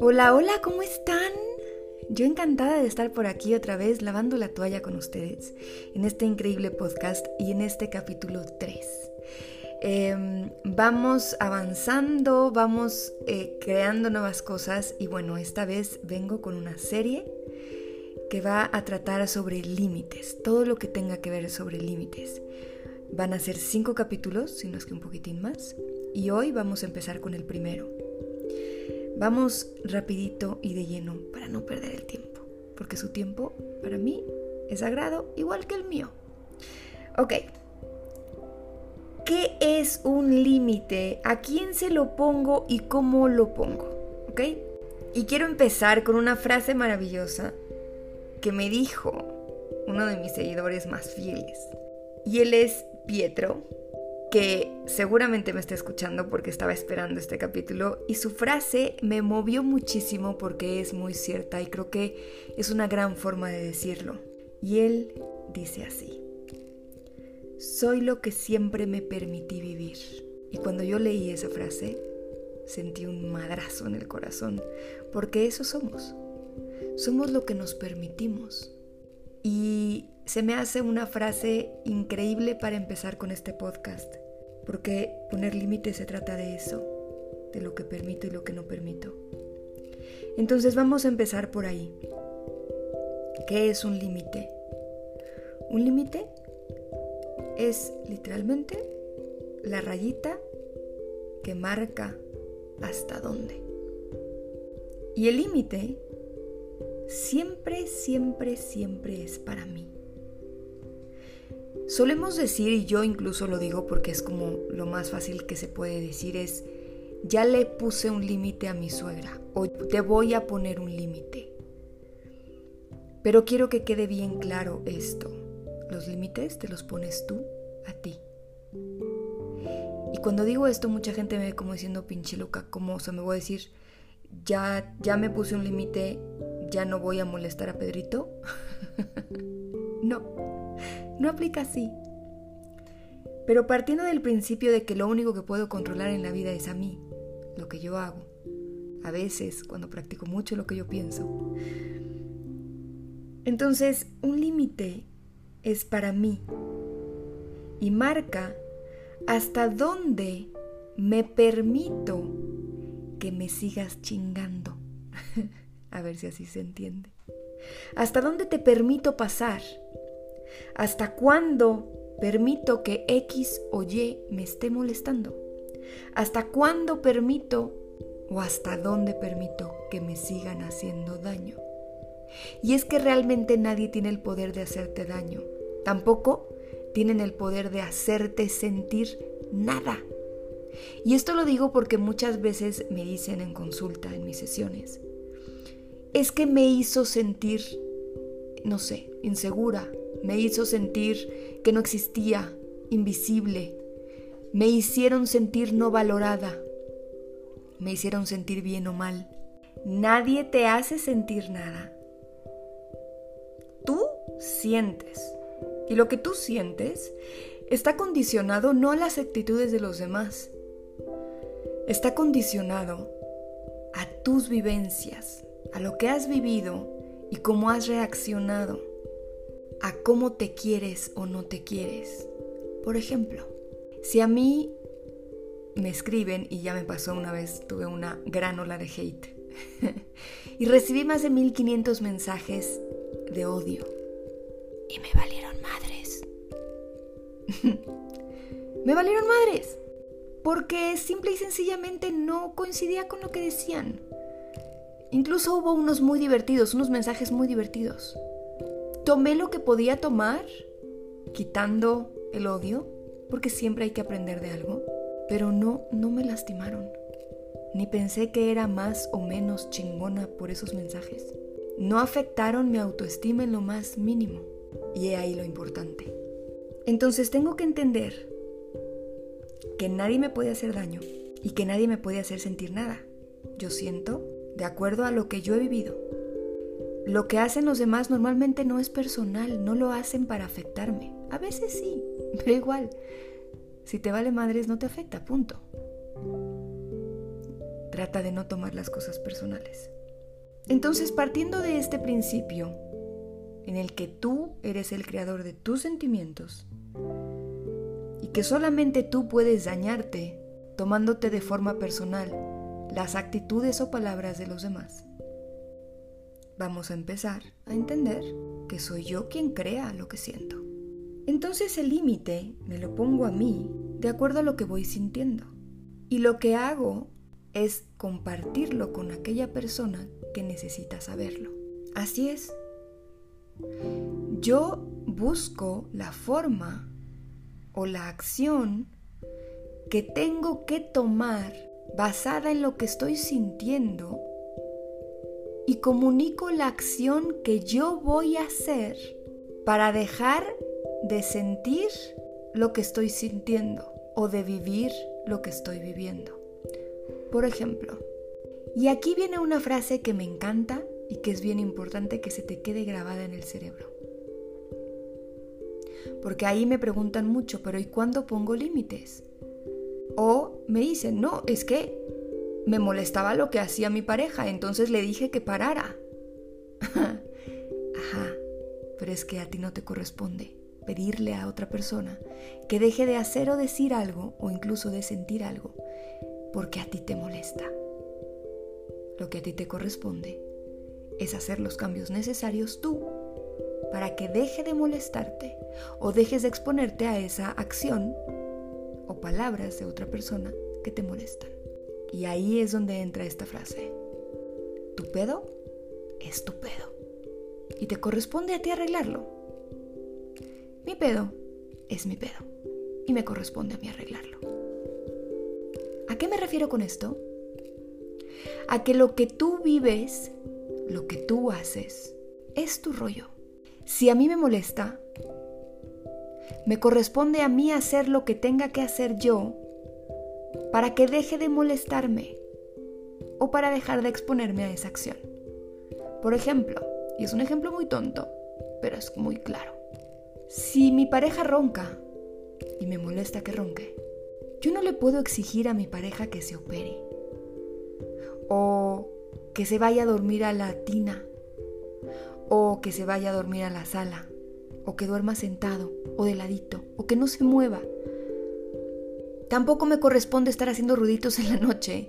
Hola, hola, ¿cómo están? Yo encantada de estar por aquí otra vez lavando la toalla con ustedes en este increíble podcast y en este capítulo 3. Em, vamos avanzando, vamos eh, creando nuevas cosas y bueno, esta vez vengo con una serie que va a tratar sobre límites, todo lo que tenga que ver sobre límites. Van a ser cinco capítulos, si no es que un poquitín más, y hoy vamos a empezar con el primero. Vamos rapidito y de lleno para no perder el tiempo, porque su tiempo para mí es sagrado igual que el mío. Ok. ¿Qué es un límite? ¿A quién se lo pongo y cómo lo pongo? ¿Ok? Y quiero empezar con una frase maravillosa que me dijo uno de mis seguidores más fieles. Y él es Pietro, que seguramente me está escuchando porque estaba esperando este capítulo y su frase me movió muchísimo porque es muy cierta y creo que es una gran forma de decirlo. Y él dice así, soy lo que siempre me permití vivir. Y cuando yo leí esa frase, sentí un madrazo en el corazón, porque eso somos. Somos lo que nos permitimos. Y se me hace una frase increíble para empezar con este podcast porque poner límites se trata de eso, de lo que permito y lo que no permito. Entonces vamos a empezar por ahí. ¿Qué es un límite? Un límite es literalmente la rayita que marca hasta dónde. Y el límite siempre, siempre, siempre es para mí. Solemos decir, y yo incluso lo digo porque es como lo más fácil que se puede decir, es, ya le puse un límite a mi suegra o te voy a poner un límite. Pero quiero que quede bien claro esto. Los límites te los pones tú a ti. Y cuando digo esto, mucha gente me ve como diciendo pinche loca, como, o me voy a decir, ya, ya me puse un límite, ya no voy a molestar a Pedrito. no, no aplica así. Pero partiendo del principio de que lo único que puedo controlar en la vida es a mí, lo que yo hago, a veces cuando practico mucho lo que yo pienso. Entonces, un límite es para mí y marca hasta dónde me permito que me sigas chingando. a ver si así se entiende. Hasta dónde te permito pasar ¿Hasta cuándo permito que X o Y me esté molestando? ¿Hasta cuándo permito o hasta dónde permito que me sigan haciendo daño? Y es que realmente nadie tiene el poder de hacerte daño. Tampoco tienen el poder de hacerte sentir nada. Y esto lo digo porque muchas veces me dicen en consulta, en mis sesiones, es que me hizo sentir, no sé, insegura, me hizo sentir que no existía, invisible, me hicieron sentir no valorada, me hicieron sentir bien o mal. Nadie te hace sentir nada. Tú sientes. Y lo que tú sientes está condicionado no a las actitudes de los demás, está condicionado a tus vivencias, a lo que has vivido y cómo has reaccionado a cómo te quieres o no te quieres. Por ejemplo, si a mí me escriben, y ya me pasó una vez, tuve una gran ola de hate, y recibí más de 1500 mensajes de odio. Y me valieron madres. me valieron madres. Porque simple y sencillamente no coincidía con lo que decían. Incluso hubo unos muy divertidos, unos mensajes muy divertidos. Tomé lo que podía tomar, quitando el odio, porque siempre hay que aprender de algo, pero no, no me lastimaron. Ni pensé que era más o menos chingona por esos mensajes. No afectaron mi autoestima en lo más mínimo. Y he ahí lo importante. Entonces tengo que entender que nadie me puede hacer daño y que nadie me puede hacer sentir nada. Yo siento de acuerdo a lo que yo he vivido lo que hacen los demás normalmente no es personal, no lo hacen para afectarme. A veces sí, pero igual, si te vale madres no te afecta, punto. Trata de no tomar las cosas personales. Entonces, partiendo de este principio, en el que tú eres el creador de tus sentimientos, y que solamente tú puedes dañarte tomándote de forma personal las actitudes o palabras de los demás, vamos a empezar a entender que soy yo quien crea lo que siento. Entonces el límite me lo pongo a mí de acuerdo a lo que voy sintiendo. Y lo que hago es compartirlo con aquella persona que necesita saberlo. Así es. Yo busco la forma o la acción que tengo que tomar basada en lo que estoy sintiendo y comunico la acción que yo voy a hacer para dejar de sentir lo que estoy sintiendo o de vivir lo que estoy viviendo. Por ejemplo, y aquí viene una frase que me encanta y que es bien importante que se te quede grabada en el cerebro. Porque ahí me preguntan mucho, pero ¿y cuándo pongo límites? O me dicen, no, es que me molestaba lo que hacía mi pareja, entonces le dije que parara. Ajá, pero es que a ti no te corresponde pedirle a otra persona que deje de hacer o decir algo o incluso de sentir algo porque a ti te molesta. Lo que a ti te corresponde es hacer los cambios necesarios tú para que deje de molestarte o dejes de exponerte a esa acción palabras de otra persona que te molestan. Y ahí es donde entra esta frase. Tu pedo es tu pedo. Y te corresponde a ti arreglarlo. Mi pedo es mi pedo. Y me corresponde a mí arreglarlo. ¿A qué me refiero con esto? A que lo que tú vives, lo que tú haces, es tu rollo. Si a mí me molesta, me corresponde a mí hacer lo que tenga que hacer yo para que deje de molestarme o para dejar de exponerme a esa acción. Por ejemplo, y es un ejemplo muy tonto, pero es muy claro. Si mi pareja ronca y me molesta que ronque, yo no le puedo exigir a mi pareja que se opere o que se vaya a dormir a la tina o que se vaya a dormir a la sala o que duerma sentado o de ladito o que no se mueva Tampoco me corresponde estar haciendo ruiditos en la noche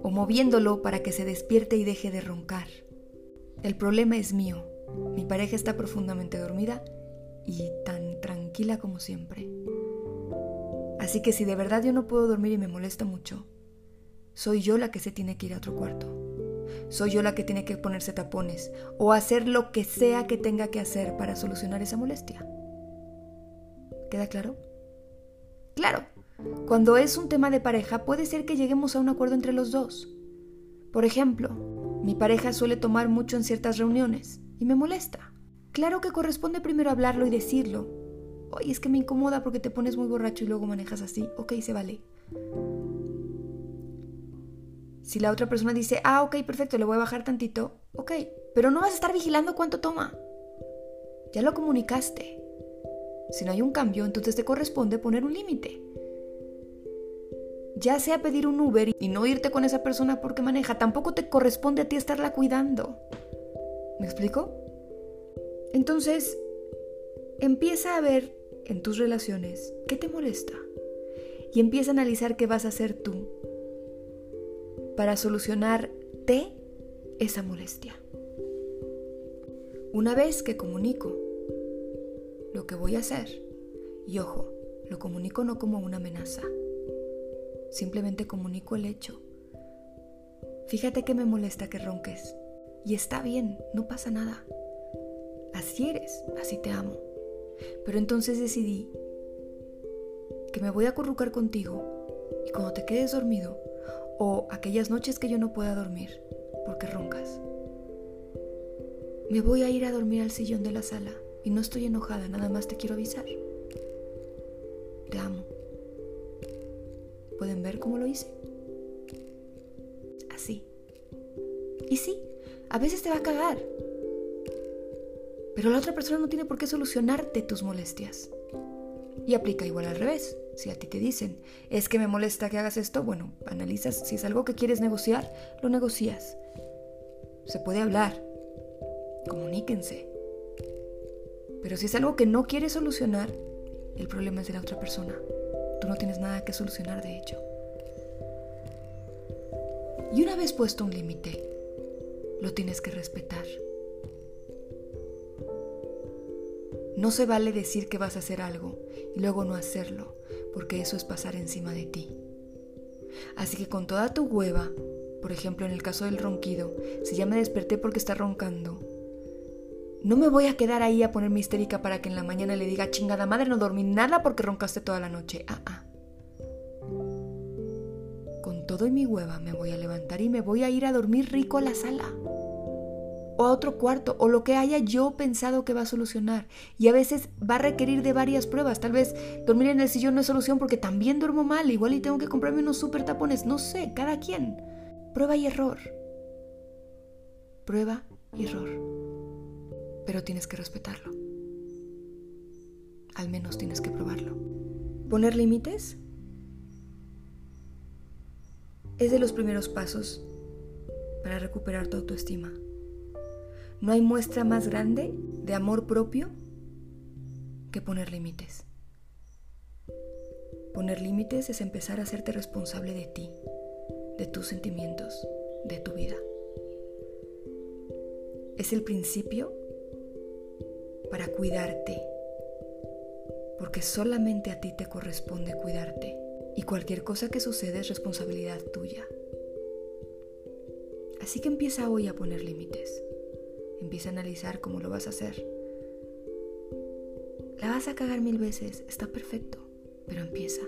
o moviéndolo para que se despierte y deje de roncar. El problema es mío. Mi pareja está profundamente dormida y tan tranquila como siempre. Así que si de verdad yo no puedo dormir y me molesta mucho, soy yo la que se tiene que ir a otro cuarto. Soy yo la que tiene que ponerse tapones o hacer lo que sea que tenga que hacer para solucionar esa molestia. ¿Queda claro? Claro, cuando es un tema de pareja, puede ser que lleguemos a un acuerdo entre los dos. Por ejemplo, mi pareja suele tomar mucho en ciertas reuniones y me molesta. Claro que corresponde primero hablarlo y decirlo. Oye, es que me incomoda porque te pones muy borracho y luego manejas así. Ok, se vale. Si la otra persona dice, ah, ok, perfecto, le voy a bajar tantito, ok, pero no vas a estar vigilando cuánto toma. Ya lo comunicaste. Si no hay un cambio, entonces te corresponde poner un límite ya sea pedir un Uber y no irte con esa persona porque maneja, tampoco te corresponde a ti estarla cuidando. ¿Me explico? Entonces, empieza a ver en tus relaciones qué te molesta y empieza a analizar qué vas a hacer tú para solucionarte esa molestia. Una vez que comunico lo que voy a hacer, y ojo, lo comunico no como una amenaza, Simplemente comunico el hecho. Fíjate que me molesta que ronques. Y está bien, no pasa nada. Así eres, así te amo. Pero entonces decidí que me voy a acurrucar contigo y cuando te quedes dormido o aquellas noches que yo no pueda dormir porque roncas, me voy a ir a dormir al sillón de la sala y no estoy enojada, nada más te quiero avisar. Te amo. ¿Pueden ver cómo lo hice? Así. Y sí, a veces te va a cagar. Pero la otra persona no tiene por qué solucionarte tus molestias. Y aplica igual al revés. Si a ti te dicen, es que me molesta que hagas esto, bueno, analizas. Si es algo que quieres negociar, lo negocias. Se puede hablar. Comuníquense. Pero si es algo que no quieres solucionar, el problema es de la otra persona. Tú no tienes nada que solucionar, de hecho. Y una vez puesto un límite, lo tienes que respetar. No se vale decir que vas a hacer algo y luego no hacerlo, porque eso es pasar encima de ti. Así que con toda tu hueva, por ejemplo en el caso del ronquido, si ya me desperté porque está roncando, no me voy a quedar ahí a ponerme histérica para que en la mañana le diga, chingada madre, no dormí nada porque roncaste toda la noche. Ah, ah. Con todo y mi hueva me voy a levantar y me voy a ir a dormir rico a la sala. O a otro cuarto, o lo que haya yo pensado que va a solucionar. Y a veces va a requerir de varias pruebas. Tal vez dormir en el sillón no es solución porque también duermo mal. Igual y tengo que comprarme unos super tapones. No sé, cada quien. Prueba y error. Prueba y error pero tienes que respetarlo. Al menos tienes que probarlo. Poner límites es de los primeros pasos para recuperar tu autoestima. No hay muestra más grande de amor propio que poner límites. Poner límites es empezar a hacerte responsable de ti, de tus sentimientos, de tu vida. Es el principio para cuidarte, porque solamente a ti te corresponde cuidarte y cualquier cosa que sucede es responsabilidad tuya. Así que empieza hoy a poner límites, empieza a analizar cómo lo vas a hacer. La vas a cagar mil veces, está perfecto, pero empieza.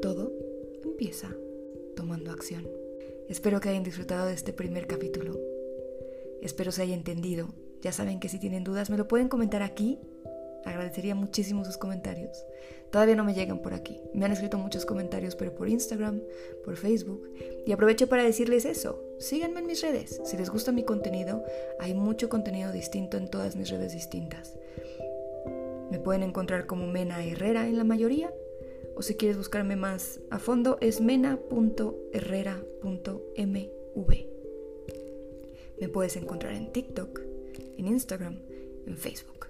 Todo empieza tomando acción. Espero que hayan disfrutado de este primer capítulo Espero se haya entendido. Ya saben que si tienen dudas me lo pueden comentar aquí. Agradecería muchísimo sus comentarios. Todavía no me llegan por aquí. Me han escrito muchos comentarios, pero por Instagram, por Facebook. Y aprovecho para decirles eso. Síganme en mis redes. Si les gusta mi contenido, hay mucho contenido distinto en todas mis redes distintas. Me pueden encontrar como Mena Herrera en la mayoría. O si quieres buscarme más a fondo, es mena.herrera.mv. Me puedes encontrar en TikTok, en Instagram, en Facebook.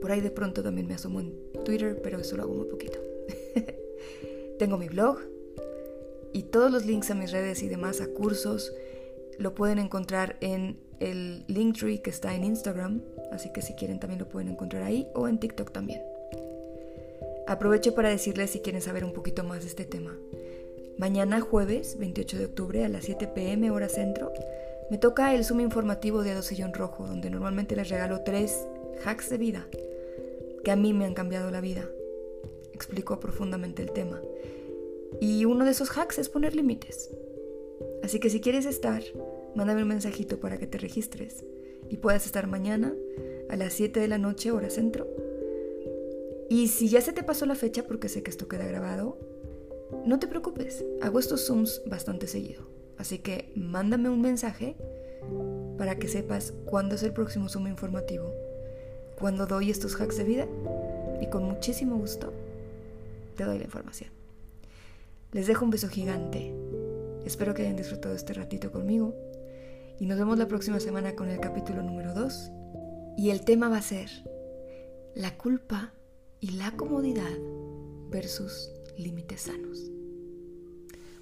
Por ahí de pronto también me asomo en Twitter, pero eso lo hago muy poquito. Tengo mi blog y todos los links a mis redes y demás, a cursos, lo pueden encontrar en el Linktree que está en Instagram, así que si quieren también lo pueden encontrar ahí o en TikTok también. Aprovecho para decirles si quieren saber un poquito más de este tema. Mañana jueves 28 de octubre a las 7 pm hora centro me toca el Zoom informativo de Sillón Rojo, donde normalmente les regalo tres hacks de vida que a mí me han cambiado la vida. Explico profundamente el tema. Y uno de esos hacks es poner límites. Así que si quieres estar, mándame un mensajito para que te registres y puedas estar mañana a las 7 de la noche, hora centro. Y si ya se te pasó la fecha, porque sé que esto queda grabado, no te preocupes, hago estos Zooms bastante seguido. Así que mándame un mensaje para que sepas cuándo es el próximo Zoom informativo, cuándo doy estos hacks de vida y con muchísimo gusto te doy la información. Les dejo un beso gigante. Espero que hayan disfrutado este ratito conmigo y nos vemos la próxima semana con el capítulo número 2 y el tema va a ser la culpa y la comodidad versus límites sanos.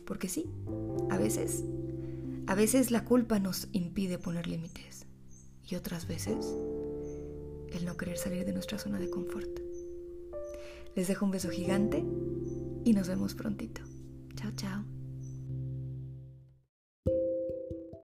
Porque sí, a veces, a veces la culpa nos impide poner límites y otras veces el no querer salir de nuestra zona de confort. Les dejo un beso gigante y nos vemos prontito. Chao, chao.